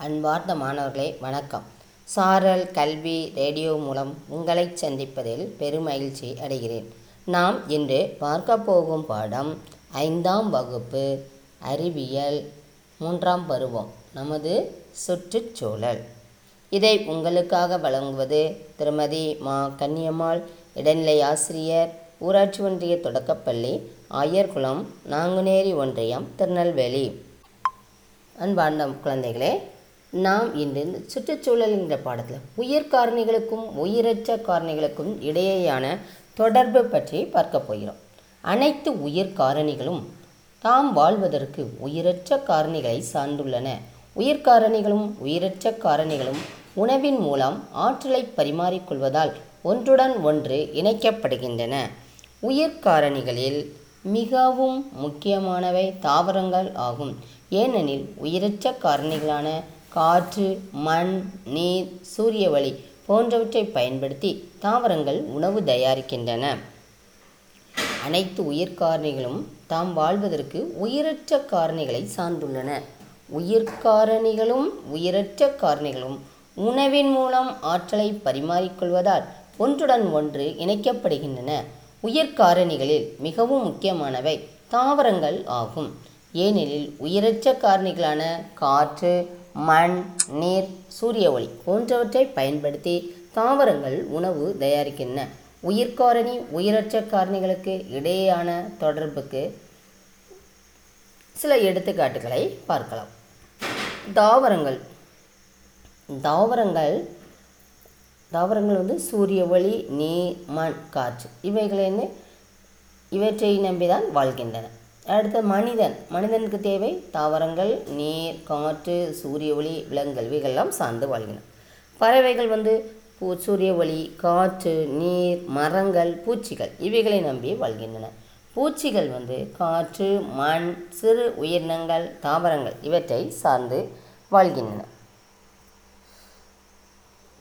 அன்பார்ந்த மாணவர்களே வணக்கம். சாரல் கல்வி ரேடியோ மூலம் உங்களை சந்திப்பதில் பெருமகிழ்ச்சி அடைகிறேன். நாம் இன்று பார்க்க போகும் பாடம் ஐந்தாம் வகுப்பு அறிவியல். மூன்றாம் பருவம் நமது சுற்றுச்சூழல். இதை உங்களுக்காக வழங்குவது திருமதி மா. கன்னியம்மாள் இடைநிலை ஆசிரியர் ஊராட்சி ஒன்றிய தொடக்கப்பள்ளி ஆயர்குளம் நாங்குநேரி ஒன்றியம் திருநெல்வேலி. அன்பார்ந்த குழந்தைகளே நாம் இன்று இந்த சுற்றுச்சூழல் என்ற பாடத்தில் உயிர் காரணிகளுக்கும் உயிரற்ற காரணிகளுக்கும் இடையேயான தொடர்பு பற்றி பார்க்க போகிறோம். அனைத்து உயிர் காரணிகளும் தாம் வாழ்வதற்கு உயிரற்ற காரணிகளை சார்ந்துள்ளன. உயிர் காரணிகளும் உயிரற்ற காரணிகளும் உணவின் மூலம் ஆற்றலை பரிமாறிக்கொள்வதால் ஒன்றுடன் ஒன்று இணைக்கப்படுகின்றன. உயிர் காரணிகளில் மிகவும் முக்கியமானவை தாவரங்கள் ஆகும். ஏனெனில் உயிரற்ற காரணிகளான காற்று மண் நீர் சூரிய ஒளி போன்றவற்றை பயன்படுத்தி தாவரங்கள் உணவு தயாரிக்கின்றன. அனைத்து உயிர் காரணிகளும் தாம் வாழ்வதற்கு உயிரற்ற காரணிகளை சார்ந்துள்ளன. உயிர் காரணிகளும் உயிரற்ற காரணிகளும் உணவின் மூலம் ஆற்றலை பரிமாறிக்கொள்வதால் ஒன்றுடன் ஒன்று இணைக்கப்படுகின்றன. உயிர் காரணிகளில் மிகவும் முக்கியமானவை தாவரங்கள் ஆகும். ஏனெனில் உயிரற்ற காரணிகளான காற்று மண் நீர் சூரிய ஒளி போன்றவற்றை பயன்படுத்தி தாவரங்கள் உணவு தயாரிக்கின்றன. உயிர்காரணி உயிரற்ற காரணிகளுக்கு இடையேயான தொடர்புக்கு சில எடுத்துக்காட்டுகளை பார்க்கலாம். தாவரங்கள். தாவரங்கள் தாவரங்கள் வந்து சூரிய ஒளி நீர் மண் காற்று இவைகளை இவற்றை நம்பிதான் வாழ்கின்றன. அடுத்த மனிதன். மனிதனுக்கு தேவை தாவரங்கள் நீர் காற்று சூரிய ஒளி விலங்குகள். இவைகள்லாம் சார்ந்து வாழ்கின்றன. பறவைகள் வந்து பூ சூரிய ஒளி காற்று நீர் மரங்கள் பூச்சிகள். இவைகளை நம்பி வாழ்கின்றன. பூச்சிகள் வந்து காற்று மண் சிறு உயிரினங்கள் தாவரங்கள் இவற்றை சார்ந்து வாழ்கின்றன.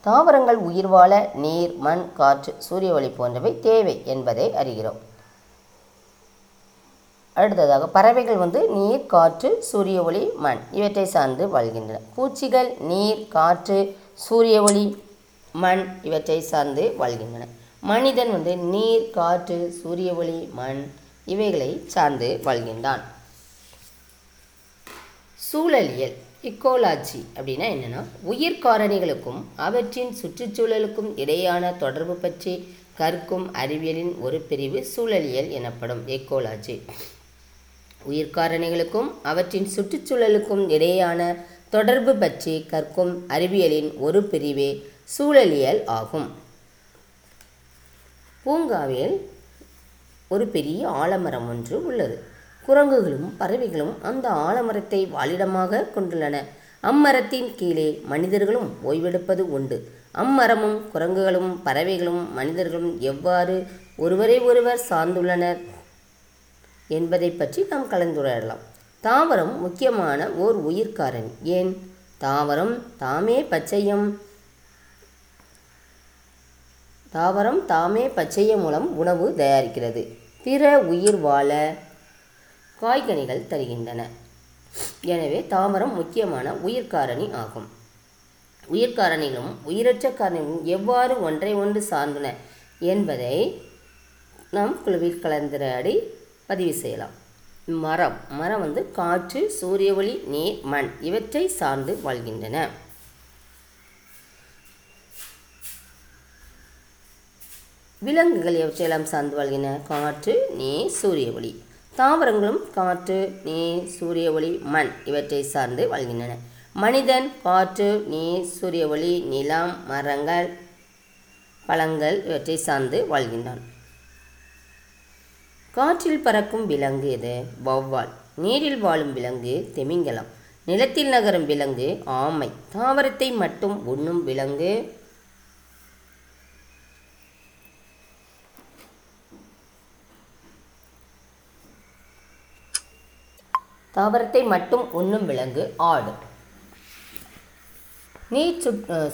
தாவரங்கள் உயிர் வாழ நீர் மண் காற்று சூரிய ஒளி போன்றவை தேவை என்பதை அறிகிறோம். அடுத்ததாக பறவைகள் வந்து நீர் காற்று சூரிய ஒளி மண். இவற்றை சார்ந்து வாழ்கின்றன. பூச்சிகள் நீர் காற்று சூரிய ஒளி மண் இவற்றை சார்ந்து வாழ்கின்றன. மனிதன் வந்து நீர் காற்று சூரிய ஒளி மண் இவைகளை சார்ந்து வாழ்கின்றான். சூழலியல் இக்கோலாஜி அப்படின்னா என்னென்னா உயிர் காரணிகளுக்கும் அவற்றின் சுற்றுச்சூழலுக்கும் இடையான தொடர்பு பற்றி கற்கும் அறிவியலின் ஒரு பிரிவு சூழலியல் எனப்படும் எக்கோலாஜி உயிர்காரணிகளுக்கும் அவற்றின் சுற்றுச்சூழலுக்கும் இடையேயான தொடர்பு பற்றி கற்கும் அறிவியலின் ஒரு பிரிவே சூழலியல் ஆகும். பூங்காவில் ஒரு பெரிய ஆலமரம் ஒன்று உள்ளது. குரங்குகளும் பறவைகளும் அந்த ஆலமரத்தை வாழிடமாக கொண்டுள்ளன. அம்மரத்தின் கீழே மனிதர்களும் ஓய்வெடுப்பது உண்டு. அம்மரமும் குரங்குகளும் பறவைகளும் மனிதர்களும் எவ்வாறு ஒருவரை ஒருவர் சார்ந்துள்ளனர்? என்பதை பற்றி நாம் கலந்துரையாடலாம். தாவரம் முக்கியமான ஓர் உயிர்காரணி ஏன்? தாவரம் தாமே பச்சையம். தாவரம் தாமே பச்சையம் மூலம் உணவு தயாரிக்கிறது. பிற உயிர் வாழ காய்கனிகள் தருகின்றன. எனவே தாமரம் முக்கியமான உயிர்காரணி ஆகும். உயிர்காரணிகளும் உயிரற்ற காரணிகளும் எவ்வாறு ஒன்றை ஒன்று சார்ந்தன என்பதை நாம் குழுவில் கலந்துரையாடி பதிவு செய்யலாம். மரம். மரம் வந்து காற்று சூரிய ஒளி நீர் மண் இவற்றை சார்ந்து வாழ்கின்றன. விலங்குகள் எவற்றையெல்லாம் சார்ந்து வாழ்கின்றன? காற்று நீர் சூரிய ஒளி. தாவரங்களும் காற்று நீர் சூரிய ஒளி மண் இவற்றை சார்ந்து வாழ்கின்றன. மனிதன் காற்று நீர் சூரிய ஒளி நிலம் மரங்கள் பழங்கள் இவற்றை சார்ந்து வாழ்கின்றான். காற்றில் பறக்கும் விலங்கு எது? வௌவால். நீரில் வாழும் விலங்கு திமிங்கலம். நிலத்தில் நகரும் விலங்கு ஆமை. தாவரத்தை மட்டும் உண்ணும் விலங்கு. தாவரத்தை மட்டும் உண்ணும் விலங்கு ஆடு. நீர்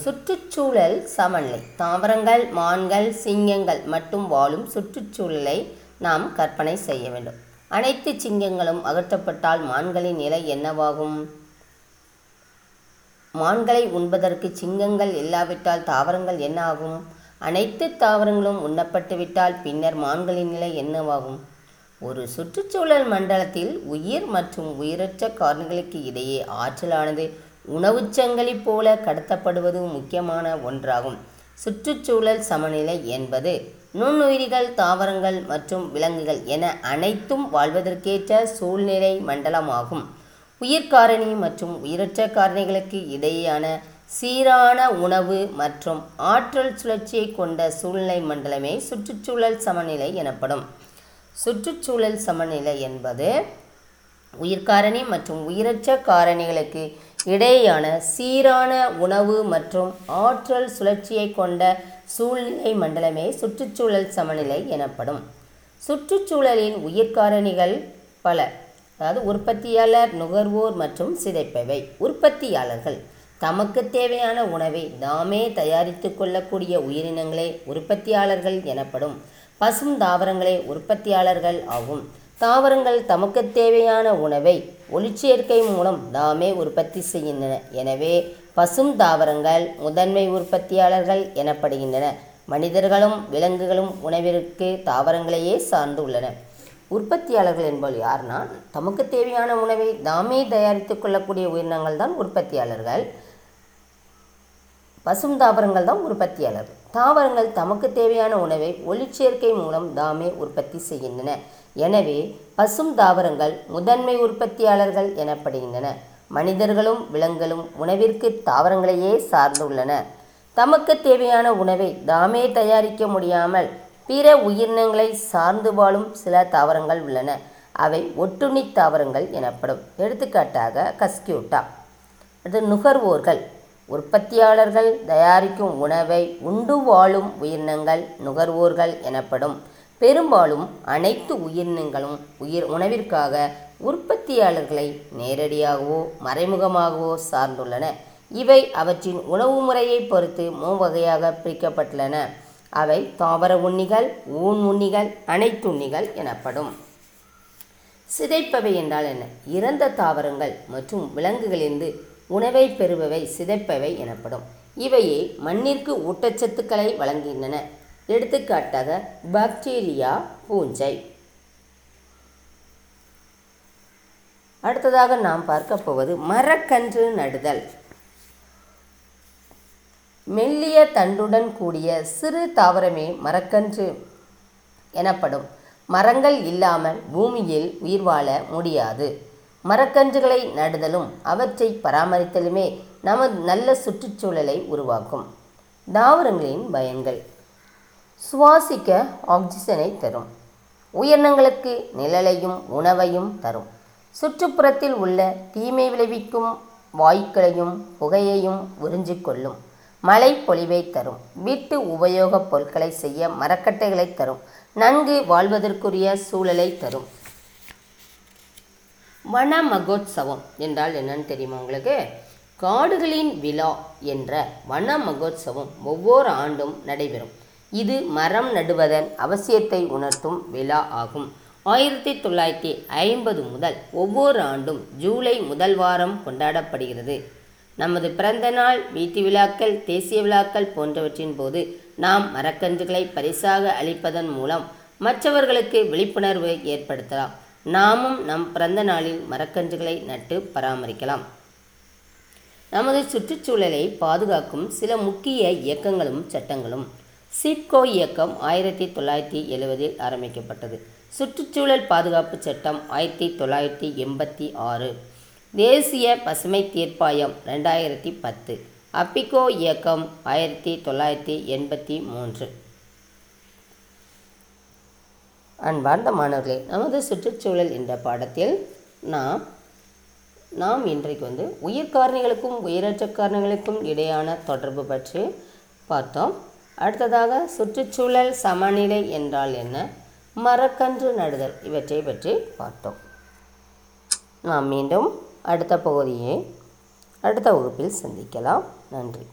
சுற்றுச்சூழல் சமநிலை. தாவரங்கள் மான்கள் சிங்கங்கள் மட்டும் வாழும் சுற்றுச்சூழலை நாம் கற்பனை செய்ய வேண்டும். அனைத்து சிங்கங்களும் அகற்றப்பட்டால் மான்களின் நிலை என்னவாகும்? மான்களை உண்பதற்கு சிங்கங்கள் இல்லாவிட்டால் தாவரங்கள் என்ன ஆகும் அனைத்து தாவரங்களும் உண்ணப்பட்டுவிட்டால் பின்னர் மான்களின் நிலை என்னவாகும்? ஒரு சுற்றுச்சூழல் மண்டலத்தில் உயிர் மற்றும் உயிரற்ற காரணிகளுக்கு இடையே ஆற்றலானது உணவுச் சங்கிலி போல கடத்தப்படுவது முக்கியமான ஒன்றாகும். சுற்றுச்சூழல் சமநிலை என்பது நுண்ணுயிரிகள் தாவரங்கள் மற்றும் விலங்குகள் என அனைத்தும் வாழ்வதற்கேற்ற சூழ்நிலை மண்டலமாகும். உயிர்காரணி மற்றும் உயிரற்ற காரணிகளுக்கு இடையேயான சீரான உணவு மற்றும் ஆற்றல் சுழற்சியை கொண்ட சூழ்நிலை மண்டலமே சுற்றுச்சூழல் சமநிலை எனப்படும். சுற்றுச்சூழல் சமநிலை என்பது உயிர்காரணி மற்றும் உயிரற்ற காரணிகளுக்கு இடையேயான சீரான உணவு மற்றும் ஆற்றல் சுழற்சியை கொண்ட சூழ்நிலை மண்டலமே சுற்றுச்சூழல் சமநிலை எனப்படும். சுற்றுச்சூழலின் உயிர்காரணிகள் பல அதாவது உற்பத்தியாளர் நுகர்வோர் மற்றும் சிதைப்பவை. உற்பத்தியாளர்கள் தமக்கு தேவையான உணவை தாமே தயாரித்து கொள்ளக்கூடிய உயிரினங்களே உற்பத்தியாளர்கள் எனப்படும். பசும் தாவரங்களே உற்பத்தியாளர்கள் ஆகும். தாவரங்கள் தமக்கு தேவையான உணவை ஒளிச்சேர்க்கை மூலம் தாமே உற்பத்தி செய்கின்றன. எனவே பசும் தாவரங்கள் முதன்மை உற்பத்தியாளர்கள் எனப்படுகின்றன. மனிதர்களும் விலங்குகளும் உணவிற்கு தாவரங்களையே சார்ந்து உள்ளன உற்பத்தியாளர்கள் என்பது யார்னா தமக்கு தேவையான உணவை தாமே தயாரித்து கொள்ளக்கூடிய உயிரினங்கள் தான் உற்பத்தியாளர்கள். பசும் தாவரங்கள் தான் உற்பத்தியாளர்கள் தாவரங்கள் தமக்கு தேவையான உணவை ஒளிச்சேர்க்கை மூலம் தாமே உற்பத்தி செய்கின்றன. எனவே பசும் தாவரங்கள் முதன்மை உற்பத்தியாளர்கள் எனப்படுகின்றன. மனிதர்களும் விலங்குகளும் உணவிற்கு தாவரங்களையே சார்ந்துள்ளன. தமக்கு தேவையான உணவை தாமே தயாரிக்க முடியாமல் பிற உயிரினங்களை சார்ந்து வாழும் சில தாவரங்கள் உள்ளன. அவை ஒட்டுண்ணி தாவரங்கள் எனப்படும். எடுத்துக்காட்டாக கஸ்கியூட்டா. அது நுகர்வோர்கள். உற்பத்தியாளர்கள் தயாரிக்கும் உணவை உண்டு வாழும் உயிரினங்கள் நுகர்வோர்கள் எனப்படும். பெரும்பாலும் அனைத்து உயிரினங்களும் உயிர் உணவிற்காக உற்பத்தியாளர்களை நேரடியாகவோ மறைமுகமாகவோ சார்ந்துள்ளன. இவை அவற்றின் உணவு முறையை பொறுத்து மூவகையாக பிரிக்கப்பட்டுள்ளன. அவை தாவர உண்ணிகள் ஊன் உண்ணிகள் அனைத்துண்ணிகள் எனப்படும். சிதைப்பவை என்றால் என்ன? இறந்த தாவரங்கள் மற்றும் விலங்குகளிலிருந்து உணவை பெறுபவை சிதைப்பவை எனப்படும். இவையே மண்ணிற்கு ஊட்டச்சத்துக்களை வழங்குகின்றன. எடுத்துக்காட்டாக பாக்டீரியா பூஞ்சை. அடுத்ததாக நாம் பார்க்க போவது மரக்கன்று நடுதல். மெல்லிய தண்டுடன் கூடிய சிறு தாவரமே மரக்கன்று எனப்படும். மரங்கள் இல்லாமல் பூமியில் உயிர் வாழ முடியாது. மரக்கன்றுகளை நடுதலும் அவற்றை பராமரித்தலுமே நமது நல்ல சுற்றுச்சூழலை உருவாக்கும். தாவரங்களின் பயன்கள். சுவாசிக்க ஆக்சிஜனை தரும். உயிரினங்களுக்கு நிழலையும் உணவையும் தரும். சுற்றுப்புறத்தில் உள்ள தீமை விளைவிக்கும் வாயுக்களையும் புகையையும் உறிஞ்சிக்கொள்ளும். மழை பொழிவை தரும். வீட்டு உபயோகப் பொருட்களை செய்ய மரக்கட்டைகளை தரும். நன்கு வாழ்வதற்குரிய சூழலை தரும். வன மகோத்சவம் என்றால் என்னன்னு தெரியுமா உங்களுக்கு? காடுகளின் விழா என்ற வன மகோத்சவம் ஒவ்வொரு ஆண்டும் நடைபெறும். இது மரம் நடுவதன் அவசியத்தை உணர்த்தும் விழா ஆகும். ஆயிரத்தி தொள்ளாயிரத்தி ஐம்பது முதல் ஒவ்வொரு ஆண்டும் ஜூலை முதல் வாரம் கொண்டாடப்படுகிறது. நமது பிறந்த நாள் வீட்டு விழாக்கள் தேசிய விழாக்கள் போன்றவற்றின் போது நாம் மரக்கன்றுகளை பரிசாக அளிப்பதன் மூலம் மற்றவர்களுக்கு விழிப்புணர்வு ஏற்படுத்தலாம். நாமும் நம் பிறந்த நாளில் மரக்கன்றுகளை நட்டு பராமரிக்கலாம். நமது சுற்றுச்சூழலை பாதுகாக்கும் சில முக்கிய இயக்கங்களும் சட்டங்களும் சிப்கோ இயக்கம் ஆயிரத்தி தொள்ளாயிரத்தி எழுவதில் ஆரம்பிக்கப்பட்டது. சுற்றுச்சூழல் பாதுகாப்பு சட்டம் ஆயிரத்தி தொள்ளாயிரத்தி எண்பத்தி ஆறு. தேசிய பசுமை தீர்ப்பாயம் ரெண்டாயிரத்தி பத்து. அப்பிகோ இயக்கம் ஆயிரத்தி தொள்ளாயிரத்தி எண்பத்தி மூன்று. அன்பார்ந்த மாணவர்களே நமது சுற்றுச்சூழல் என்ற பாடத்தில் நாம் நாம் இன்றைக்கு வந்து உயிர் காரணிகளுக்கும் உயிரற்ற காரணிகளுக்கும் இடையான தொடர்பு பற்றி பார்த்தோம். அடுத்ததாக சுற்றுச்சூழல் சமநிலை என்றால் என்ன? மரக்கன்று நடுதல். இவற்றை பற்றி பார்த்தோம். நாம் மீண்டும் அடுத்த பகுதியை அடுத்த வகுப்பில் சந்திக்கலாம். நன்றி.